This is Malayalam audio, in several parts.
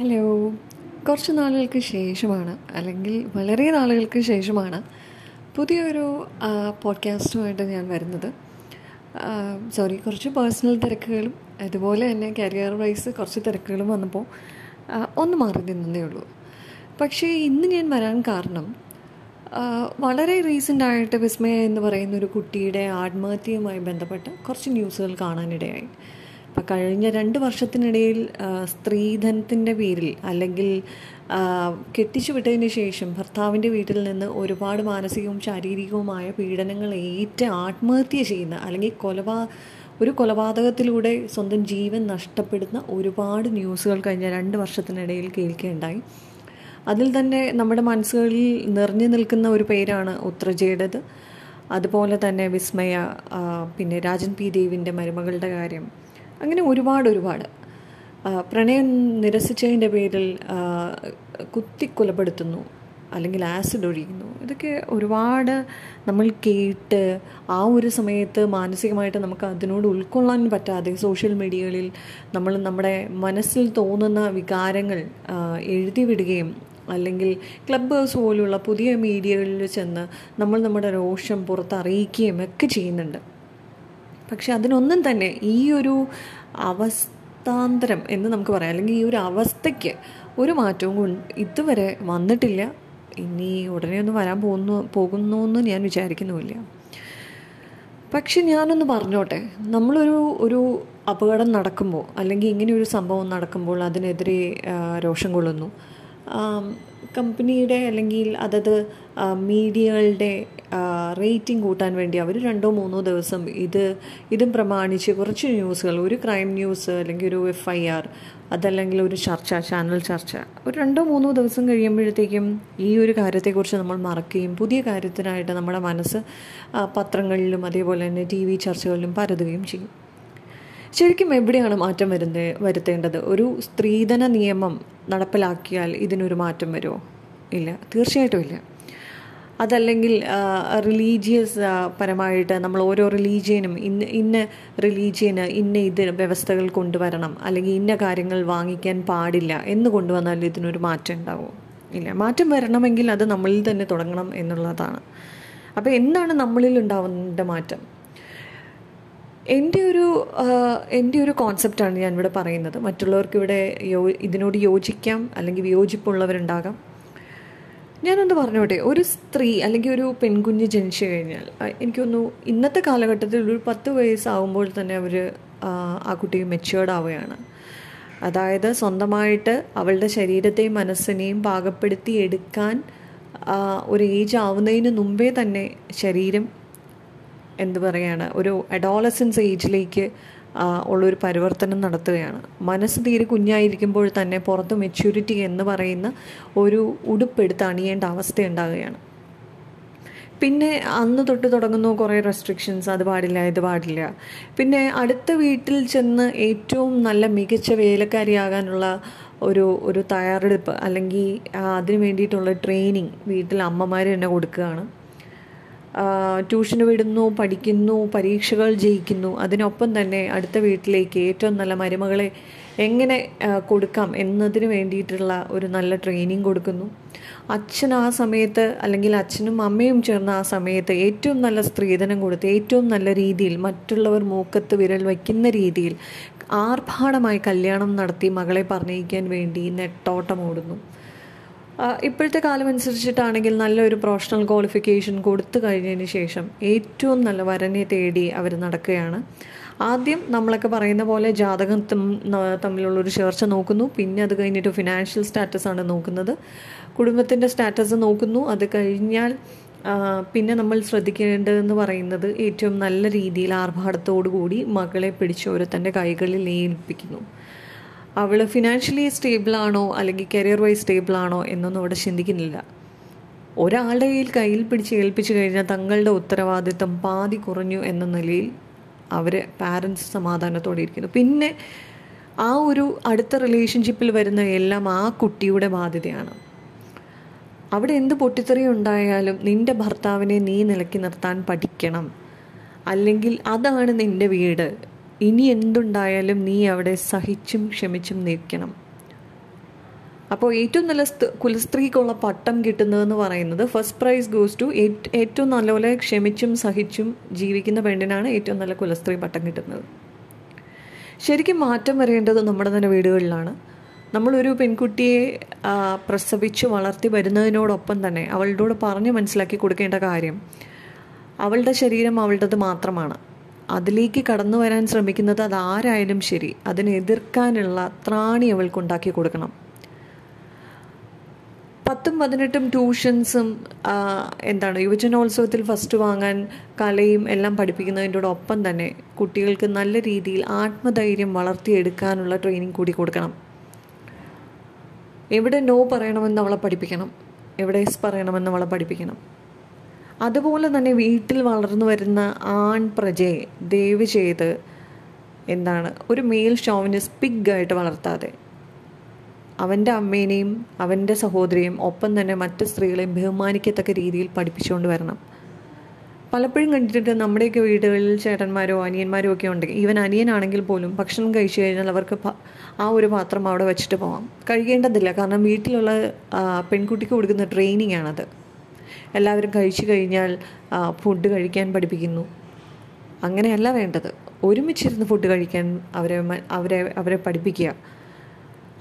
ഹലോ കുറച്ച് നാളുകൾക്ക് ശേഷമാണ് അല്ലെങ്കിൽ വളരെ നാളുകൾക്ക് ശേഷമാണ് പുതിയൊരു പോഡ്കാസ്റ്റുമായിട്ട് ഞാൻ വരുന്നത്. സോറി കുറച്ച് പേഴ്സണൽ തിരക്കുകളും അതുപോലെ തന്നെ കരിയർ വൈസ് കുറച്ച് തിരക്കുകളും വന്നപ്പോൾ ഒന്ന് മാറി നിന്നതേ ഉള്ളൂ. പക്ഷേ ഇന്ന് ഞാൻ വരാൻ കാരണം വളരെ റീസെന്റ് ആയിട്ട് വിസ്മയ എന്ന് പറയുന്ന ഒരു കുട്ടിയുടെ ആത്മഹത്യയുമായി ബന്ധപ്പെട്ട് കുറച്ച് ന്യൂസുകൾ കാണാനിടയായി. ഇപ്പം കഴിഞ്ഞ രണ്ട് വർഷത്തിനിടയിൽ സ്ത്രീധനത്തിന്റെ പേരിൽ അല്ലെങ്കിൽ കെട്ടിച്ചു വിട്ടതിന് ശേഷം ഭർത്താവിന്റെ വീട്ടിൽ നിന്ന് ഒരുപാട് മാനസികവും ശാരീരികവുമായ പീഡനങ്ങൾ ഏറ്റ് ആത്മഹത്യ ചെയ്യുന്ന അല്ലെങ്കിൽ കൊലപാ ഒരു കൊലപാതകത്തിലൂടെ സ്വന്തം ജീവൻ നഷ്ടപ്പെടുന്ന ഒരുപാട് ന്യൂസുകൾ കഴിഞ്ഞ രണ്ട് വർഷത്തിനിടയിൽ കേൾക്കുകയുണ്ടായി അതിൽ തന്നെ നമ്മുടെ മനസ്സുകളിൽ നിറഞ്ഞു നിൽക്കുന്ന ഒരു പേരാണ് ഉത്രജയുടേത്. അതുപോലെ തന്നെ വിസ്മയ പിന്നെ രാജൻ പി ദേവിന്റെ മരുമകളുടെ കാര്യം അങ്ങനെ ഒരുപാട് ഒരുപാട്. പ്രണയം നിരസിച്ചതിന്റെ പേരിൽ കുത്തി കൊലപ്പെടുത്തുന്നു അല്ലെങ്കിൽ ആസിഡ് ഒഴിക്കുന്നു ഇതൊക്കെ ഒരുപാട് നമ്മൾ കേട്ട് ആ ഒരു സമയത്ത് മാനസികമായിട്ട് നമുക്ക് അതിനോട് ഉൾക്കൊള്ളാൻ പറ്റാതെ സോഷ്യൽ മീഡിയകളിൽ നമ്മൾ നമ്മുടെ മനസ്സിൽ തോന്നുന്ന വികാരങ്ങൾ എഴുതി വിടുകയും അല്ലെങ്കിൽ ക്ലബ് ഹൗസ് പോലുള്ള പുതിയ മീഡിയകളിൽ ചെന്ന് നമ്മൾ നമ്മുടെ രോഷം പുറത്തറിയിക്കുകയും ഒക്കെ ചെയ്യുന്നുണ്ട്. പക്ഷെ അതിനൊന്നും തന്നെ ഈ ഒരു അവസ്ഥാന്തരം എന്ന് നമുക്ക് പറയാം. അല്ലെങ്കിൽ ഈ ഒരു അവസ്ഥയ്ക്ക് ഒരു മാറ്റവും ഇതുവരെ വന്നിട്ടില്ല. ഇനി ഉടനെ ഒന്നും വരാൻ പോകുന്നു പോകുന്നു എന്ന് ഞാൻ വിചാരിക്കുന്നുമില്ല. പക്ഷെ ഞാനൊന്ന് പറഞ്ഞോട്ടെ. നമ്മളൊരു ഒരു അപകടം നടക്കുമ്പോൾ അല്ലെങ്കിൽ ഇങ്ങനെ ഒരു സംഭവം നടക്കുമ്പോൾ അതിനെതിരെ രോഷം കൊള്ളുന്നു. കമ്പനിയുടെ അല്ലെങ്കിൽ അതത് മീഡിയകളുടെ റേറ്റിംഗ് കൂട്ടാൻ വേണ്ടി അവർ രണ്ടോ മൂന്നോ ദിവസം ഇത് ഇതും പ്രമാണിച്ച് കുറച്ച് ന്യൂസുകൾ ഒരു ക്രൈം ന്യൂസ് അല്ലെങ്കിൽ ഒരു എഫ് ഐ ആർ അതല്ലെങ്കിൽ ഒരു ചർച്ച ചാനൽ ചർച്ച ഒരു രണ്ടോ മൂന്നോ ദിവസം കഴിയുമ്പോഴത്തേക്കും ഈ ഒരു കാര്യത്തെക്കുറിച്ച് നമ്മൾ മറക്കുകയും പുതിയ കാര്യത്തിനായിട്ട് നമ്മുടെ മനസ്സ് പത്രങ്ങളിലും അതേപോലെ തന്നെ ടി വി ചർച്ചകളിലും പരതുകയും ചെയ്യും. ശരിക്കും എവിടെയാണ് മാറ്റം വരുന്നത് വരുത്തേണ്ടത്? ഒരു സ്ത്രീധന നിയമം നടപ്പിലാക്കിയാൽ ഇതിനൊരു മാറ്റം വരുമോ? ഇല്ല. തീർച്ചയായിട്ടും ഇല്ല. അതല്ലെങ്കിൽ റിലീജിയസ് പരമായിട്ട് നമ്മൾ ഓരോ റിലീജിയനും ഇന്ന ഇന്ന റിലീജിയന് ഇന്ന ഇത് വ്യവസ്ഥകൾ കൊണ്ടുവരണം. അല്ലെങ്കിൽ ഇന്ന കാര്യങ്ങൾ വാങ്ങിക്കാൻ പാടില്ല എന്ന് കൊണ്ടുവന്നാൽ ഇതിനൊരു മാറ്റം ഉണ്ടാവും. ഇല്ല മാറ്റം വരണമെങ്കിൽ അത് നമ്മളിൽ തന്നെ തുടങ്ങണം എന്നുള്ളതാണ്. അപ്പോൾ എന്താണ് നമ്മളിൽ ഉണ്ടാവേണ്ട മാറ്റം? എന്റെ ഒരു എന്റെ ഒരു കോൺസെപ്റ്റാണ് ഞാനിവിടെ പറയുന്നത്. മറ്റുള്ളവർക്ക് ഇവിടെ യോ ഇതിനോട് യോജിക്കാം. അല്ലെങ്കിൽ വിയോജിപ്പുള്ളവരുണ്ടാകാം. ഞാനൊന്ന് പറഞ്ഞോട്ടെ ഒരു സ്ത്രീ അല്ലെങ്കിൽ ഒരു പെൺകുഞ്ഞ് ജനിച്ചു കഴിഞ്ഞാൽ എനിക്കൊന്നു ഇന്നത്തെ കാലഘട്ടത്തിൽ ഒരു പത്ത് വയസ്സാവുമ്പോൾ തന്നെ അവർ ആ കുട്ടി മെച്ചുവേർഡ് ആവുകയാണ്. അതായത് സ്വന്തമായിട്ട് അവളുടെ ശരീരത്തെയും മനസ്സിനെയും പാകപ്പെടുത്തി എടുക്കാൻ ഒരു ഏജ് ആവുന്നതിന് മുമ്പേ തന്നെ ശരീരം എന്ത് പറയുകയാണ് ഒരു അഡോളസൻസ് ഏജിലേക്ക് ഉള്ളൊരു പരിവർത്തനം നടത്തുകയാണ്. മനസ്സ് തീരെ കുഞ്ഞായിരിക്കുമ്പോൾ തന്നെ പുറത്ത് മെച്യൂരിറ്റി എന്ന് പറയുന്ന ഒരു ഉടുപ്പെടുത്ത് അണിയേണ്ട അവസ്ഥ ഉണ്ടാകുകയാണ്. പിന്നെ അന്ന് തൊട്ട് തുടങ്ങുന്നു കുറേ റെസ്ട്രിക്ഷൻസ് അത് പാടില്ല ഇത് പാടില്ല. പിന്നെ അടുത്ത വീട്ടിൽ ചെന്ന് ഏറ്റവും നല്ല മികച്ച വേലക്കാരിയാകാനുള്ള ഒരു ഒരു തയ്യാറെടുപ്പ് അല്ലെങ്കിൽ അതിന് വേണ്ടിയിട്ടുള്ള ട്രെയിനിങ് വീട്ടിൽ അമ്മമാർ തന്നെ കൊടുക്കുകയാണ്. ട്യൂഷന് വിടുന്നു പഠിക്കുന്നു പരീക്ഷകൾ ജയിക്കുന്നു. അതിനൊപ്പം തന്നെ അടുത്ത വീട്ടിലേക്ക് ഏറ്റവും നല്ല മരുമകളെ എങ്ങനെ കൊടുക്കാം എന്നതിന് വേണ്ടിയിട്ടുള്ള ഒരു നല്ല ട്രെയിനിങ് കൊടുക്കുന്നു. അച്ഛൻ ആ സമയത്ത് അല്ലെങ്കിൽ അച്ഛനും അമ്മയും ചേർന്ന് ആ സമയത്ത് ഏറ്റവും നല്ല സ്ത്രീധനം കൊടുത്ത് ഏറ്റവും നല്ല രീതിയിൽ മറ്റുള്ളവർ മൂക്കത്ത് വിരൽ വയ്ക്കുന്ന രീതിയിൽ ആർഭാടമായി കല്യാണം നടത്തി മകളെ പറഞ്ഞയിക്കാൻ വേണ്ടി നെട്ടോട്ടം ഓടുന്നു ആ, ഇപ്പോഴത്തെ കാലം അനുസരിച്ചിട്ടാണെങ്കിൽ നല്ലൊരു പ്രൊഫഷണൽ ക്വാളിഫിക്കേഷൻ കൊടുത്തു കഴിഞ്ഞതിന് ശേഷം ഏറ്റവും നല്ല വരനെ തേടി അവർ നടക്കുകയാണ്. ആദ്യം നമ്മളൊക്കെ പറയുന്ന പോലെ ജാതകം തമ്മിലുള്ളൊരു ചേർച്ച നോക്കുന്നു. പിന്നെ അത് കഴിഞ്ഞിട്ട് ഫിനാൻഷ്യൽ സ്റ്റാറ്റസ് ആണ് നോക്കുന്നത്. കുടുംബത്തിന്റെ സ്റ്റാറ്റസ് നോക്കുന്നു. അത് കഴിഞ്ഞാൽ പിന്നെ നമ്മൾ ശ്രദ്ധിക്കേണ്ടതെന്ന് പറയുന്നത് ഏറ്റവും നല്ല രീതിയിൽ ആർഭാടത്തോടു കൂടി മകളെ പിടിച്ച് തന്റെ കൈകളിൽ ഏൽപ്പിക്കുന്നു. അവൾ ഫിനാൻഷ്യലി സ്റ്റേബിളാണോ അല്ലെങ്കിൽ കരിയർ വൈസ് സ്റ്റേബിളാണോ എന്നൊന്നും അവിടെ ചിന്തിക്കുന്നില്ല. ഒരാളുടെ കയ്യിൽ കയ്യിൽ പിടിച്ച് ഏൽപ്പിച്ചു കഴിഞ്ഞാൽ തങ്ങളുടെ ഉത്തരവാദിത്തം പാതി കുറഞ്ഞു എന്ന നിലയിൽ അവർ പാരൻസ് സമാധാനത്തോടെ ഇരിക്കുന്നു. പിന്നെ ആ ഒരു അടുത്ത റിലേഷൻഷിപ്പിൽ വരുന്ന എല്ലാം ആ കുട്ടിയുടെ ബാധ്യതയാണ്. അവിടെ എന്ത് പൊട്ടിത്തെറി ഉണ്ടായാലും നിന്റെ ഭർത്താവിനെ നീ നിലക്കി നിർത്താൻ പഠിക്കണം. അല്ലെങ്കിൽ അതാണ് നിന്റെ വീട്. ഇനി എന്തുണ്ടായാലും നീ അവിടെ സഹിച്ചും ക്ഷമിച്ചും നിൽക്കണം. അപ്പോൾ ഏറ്റവും നല്ല സ്ത- കുലസ്ത്രീക്കുള്ള പട്ടം കിട്ടുന്നതെന്ന് പറയുന്നത് ഫസ്റ്റ് പ്രൈസ് ഗോസ് ടു ഏറ്റവും നല്ലപോലെ ക്ഷമിച്ചും സഹിച്ചും ജീവിക്കുന്ന പെണ്ണിനാണ് ഏറ്റവും നല്ല കുലസ്ത്രീ പട്ടം കിട്ടുന്നത്. ശരിക്കും മാറ്റം വരേണ്ടത് നമ്മുടെ തന്നെ വീടുകളിലാണ്. നമ്മളൊരു പെൺകുട്ടിയെ പ്രസവിച്ച് വളർത്തി വരുന്നതിനോടൊപ്പം തന്നെ അവളുടെ പറഞ്ഞ് മനസ്സിലാക്കി കൊടുക്കേണ്ട കാര്യം അവളുടെ ശരീരം അവളുടേത് മാത്രമാണ്. അതിലേക്ക് കടന്നു വരാൻ ശ്രമിക്കുന്നത് അതാരായാലും ശരി അതിനെ എതിർക്കാനുള്ള ത്രാണി അവൾക്ക് ഉണ്ടാക്കി കൊടുക്കണം. പത്തും പതിനെട്ടും ട്യൂഷൻസും എന്താണ് യുവജനോത്സവത്തിൽ ഫസ്റ്റ് വാങ്ങാൻ കലയും എല്ലാം പഠിപ്പിക്കുന്നതിന്റെ ഒപ്പം തന്നെ കുട്ടികൾക്ക് നല്ല രീതിയിൽ ആത്മധൈര്യം വളർത്തിയെടുക്കാനുള്ള ട്രെയിനിങ് കൂടി കൊടുക്കണം. എവിടെ നോ പറയണമെന്ന് അവളെ പഠിപ്പിക്കണം. എവിടെ എസ് പറയണമെന്ന് അവളെ പഠിപ്പിക്കണം. അതുപോലെ തന്നെ വീട്ടിൽ വളർന്നു വരുന്ന ആൺ പ്രജയെ ദയവ് ചെയ്ത് എന്താണ് ഒരു മെയിൽ ഷോവിനിസ് പിഗായിട്ട് വളർത്താതെ. അവന്റെ അമ്മേനെയും അവന്റെ സഹോദരിയും ഒപ്പം തന്നെ മറ്റ് സ്ത്രീകളെയും ബഹുമാനിക്കത്തക്ക രീതിയിൽ പഠിപ്പിച്ചുകൊണ്ട് വരണം. പലപ്പോഴും കണ്ടിട്ടുണ്ട് നമ്മുടെയൊക്കെ വീടുകളിൽ ചേട്ടന്മാരോ അനിയന്മാരോ ഒക്കെ ഉണ്ടെങ്കിൽ ഈവൻ അനിയനാണെങ്കിൽ പോലും ഭക്ഷണം കഴിച്ചു കഴിഞ്ഞാൽ അവർക്ക് ആ ഒരു പാത്രം അവിടെ വെച്ചിട്ട് പോവാം. കഴിക്കേണ്ടതില്ല. കാരണം വീട്ടിലുള്ള പെൺകുട്ടിക്ക് കൊടുക്കുന്ന ട്രെയിനിങ് ആണത്. എല്ലാവരും കഴിച്ചു കഴിഞ്ഞാൽ ഫുഡ് കഴിക്കാൻ പഠിപ്പിക്കുന്നു. അങ്ങനെയല്ല വേണ്ടത്. ഒരുമിച്ചിരുന്ന് ഫുഡ് കഴിക്കാൻ അവരെ അവരെ അവരെ പഠിപ്പിക്കുക.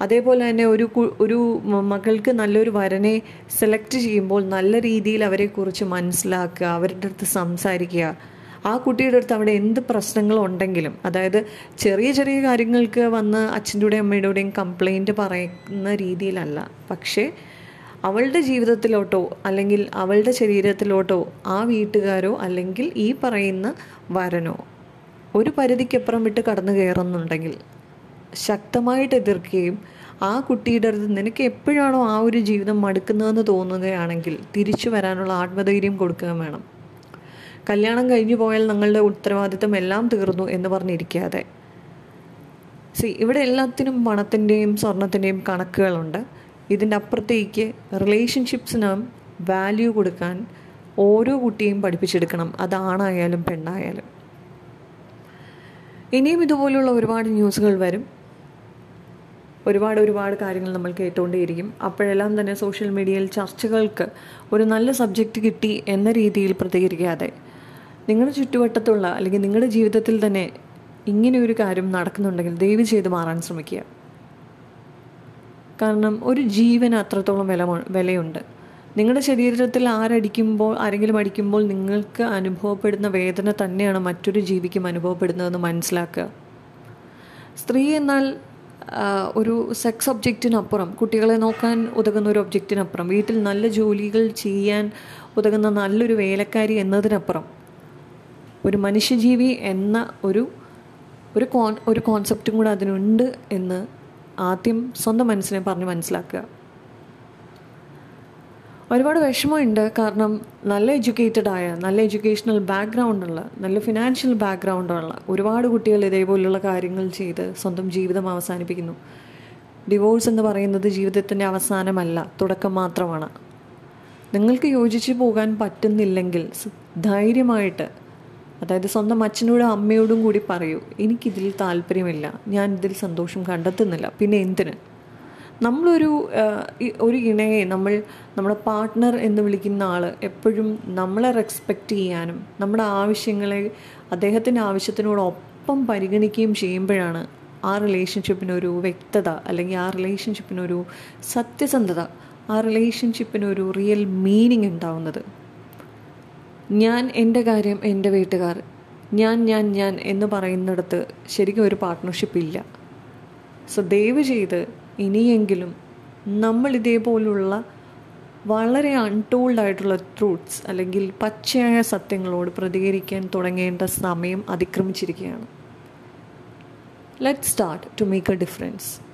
അതേപോലെ തന്നെ ഒരു ഒരു മകൾക്ക് നല്ലൊരു വരനെ സെലക്ട് ചെയ്യുമ്പോൾ നല്ല രീതിയിൽ അവരെക്കുറിച്ച് മനസ്സിലാക്കുക അവരുടെ അടുത്ത് സംസാരിക്കുക. ആ കുട്ടിയുടെ അടുത്ത് അവിടെ എന്ത് പ്രശ്നങ്ങളുണ്ടെങ്കിലും അതായത് ചെറിയ ചെറിയ കാര്യങ്ങൾക്ക് വന്ന് അച്ഛന്റെയും അമ്മയുടെയും കംപ്ലൈന്റ് പറയുന്ന രീതിയിലല്ല. പക്ഷേ അവളുടെ ജീവിതത്തിലോട്ടോ അല്ലെങ്കിൽ അവളുടെ ശരീരത്തിലോട്ടോ ആ വീട്ടുകാരോ അല്ലെങ്കിൽ ഈ പറയുന്ന വരനോ ഒരു പരിധിക്കപ്പുറം വിട്ട് കടന്നു കയറുന്നുണ്ടെങ്കിൽ ശക്തമായിട്ട് എതിർക്കുകയും ആ കുട്ടിയുടെ അടുത്ത് നിനക്ക് എപ്പോഴാണോ ആ ഒരു ജീവിതം മടുക്കുന്നതെന്ന് തോന്നുകയാണെങ്കിൽ തിരിച്ചു വരാനുള്ള ആത്മധൈര്യം കൊടുക്കുകയും വേണം. കല്യാണം കഴിഞ്ഞു പോയാൽ നിങ്ങളുടെ ഉത്തരവാദിത്തം എല്ലാം തീർന്നു എന്ന് പറഞ്ഞിരിക്കാതെ. സി ഇവിടെ എല്ലാത്തിനും പണത്തിന്റെയും സ്വർണത്തിന്റെയും കണക്കുകളുണ്ട്. ഇതിന്റെ അപ്പുറത്തേക്ക് റിലേഷൻഷിപ്സിന് വാല്യൂ കൊടുക്കാൻ ഓരോ കുട്ടിയും പഠിപ്പിച്ചെടുക്കണം. അതാണായാലും പെണ്ണായാലും. ഇനിയും ഇതുപോലുള്ള ഒരുപാട് ന്യൂസുകൾ വരും. ഒരുപാട് ഒരുപാട് കാര്യങ്ങൾ നമ്മൾ കേട്ടുകൊണ്ടേയിരിക്കും അപ്പോഴെല്ലാം തന്നെ സോഷ്യൽ മീഡിയയിൽ ചർച്ചകൾക്ക് ഒരു നല്ല സബ്ജക്റ്റ് കിട്ടി എന്ന രീതിയിൽ പ്രതികരിക്കാതെ നിങ്ങളുടെ ചുറ്റുവട്ടത്തുള്ള അല്ലെങ്കിൽ നിങ്ങളുടെ ജീവിതത്തിൽ തന്നെ ഇങ്ങനെ ഒരു കാര്യം നടക്കുന്നുണ്ടെങ്കിൽ ദയവ് ചെയ്ത് മാറാൻ ശ്രമിക്കുക. കാരണം ഒരു ജീവന് അത്രത്തോളം വില വിലയുണ്ട്. നിങ്ങളുടെ ശരീരത്തിൽ ആരടിക്കുമ്പോൾ ആരെങ്കിലും അടിക്കുമ്പോൾ നിങ്ങൾക്ക് അനുഭവപ്പെടുന്ന വേദന തന്നെയാണ് മറ്റൊരു ജീവിക്കും അനുഭവപ്പെടുന്നതെന്ന് മനസ്സിലാക്കുക. സ്ത്രീ എന്നാൽ ഒരു സെക്സ് ഒബ്ജക്റ്റിനപ്പുറം കുട്ടികളെ നോക്കാൻ ഉതകുന്ന ഒരു ഒബ്ജക്റ്റിനപ്പുറം വീട്ടിൽ നല്ല ജോലികൾ ചെയ്യാൻ ഉതകുന്ന നല്ലൊരു വേലക്കാരി എന്നതിനപ്പുറം. ഒരു മനുഷ്യജീവി എന്ന ഒരു ഒരു കോൺ ഒരു കോൺസെപ്റ്റും കൂടെ അതിനുണ്ട് എന്ന് ആദ്യം സ്വന്തം മനസ്സിനെ പറഞ്ഞ് മനസ്സിലാക്കുക. ഒരുപാട് വിഷമമുണ്ട്. കാരണം നല്ല എഡ്യൂക്കേറ്റഡ് ആയ നല്ല എഡ്യൂക്കേഷണൽ ബാക്ക്ഗ്രൗണ്ടുള്ള നല്ല ഫിനാൻഷ്യൽ ബാക്ക്ഗ്രൗണ്ടുള്ള ഒരുപാട് കുട്ടികൾ ഇതേപോലുള്ള കാര്യങ്ങൾ ചെയ്ത് സ്വന്തം ജീവിതം അവസാനിപ്പിക്കുന്നു. ഡിവോഴ്സ് എന്ന് പറയുന്നത് ജീവിതത്തിന്റെ അവസാനമല്ല തുടക്കം മാത്രമാണ്. നിങ്ങൾക്ക് യോജിച്ച് പോകാൻ പറ്റുന്നില്ലെങ്കിൽ ധൈര്യമായിട്ട് അതായത് സ്വന്തം അച്ഛനോടും അമ്മയോടും കൂടി പറയൂ എനിക്കിതിൽ താല്പര്യമില്ല ഞാൻ ഇതിൽ സന്തോഷം കണ്ടെത്തുന്നില്ല. പിന്നെ എന്തിന്? നമ്മളൊരു ഒരു ഇണയെ നമ്മൾ നമ്മുടെ പാർട്ട്ണർ എന്ന് വിളിക്കുന്ന ആൾ എപ്പോഴും നമ്മളെ റെസ്പെക്റ്റ് ചെയ്യാനും നമ്മുടെ ആവശ്യങ്ങളെ അദ്ദേഹത്തിന്റെ ആവശ്യത്തിനോടൊപ്പം പരിഗണിക്കുകയും ചെയ്യുമ്പോഴാണ് ആ റിലേഷൻഷിപ്പിനൊരു വ്യക്തത അല്ലെങ്കിൽ ആ റിലേഷൻഷിപ്പിനൊരു സത്യസന്ധത ആ റിലേഷൻഷിപ്പിനൊരു റിയൽ മീനിങ് ഉണ്ടാവുന്നത്. ഞാൻ എന്റെ കാര്യം എന്റെ വീട്ടുകാർ ഞാൻ ഞാൻ ഞാൻ എന്ന് പറയുന്നിടത്ത് ശരിക്കും ഒരു പാർട്ട്ണർഷിപ്പ് ഇല്ല. സോ ദയവ് ചെയ്ത് ഇനിയെങ്കിലും നമ്മൾ ഇതേപോലുള്ള വളരെ അൺടോൾഡ് ആയിട്ടുള്ള ട്രൂത്ത്സ് അല്ലെങ്കിൽ പച്ചയായ സത്യങ്ങളോട് പ്രതികരിക്കാൻ തുടങ്ങേണ്ട സമയം അതിക്രമിച്ചിരിക്കുകയാണ്. Let start to make a difference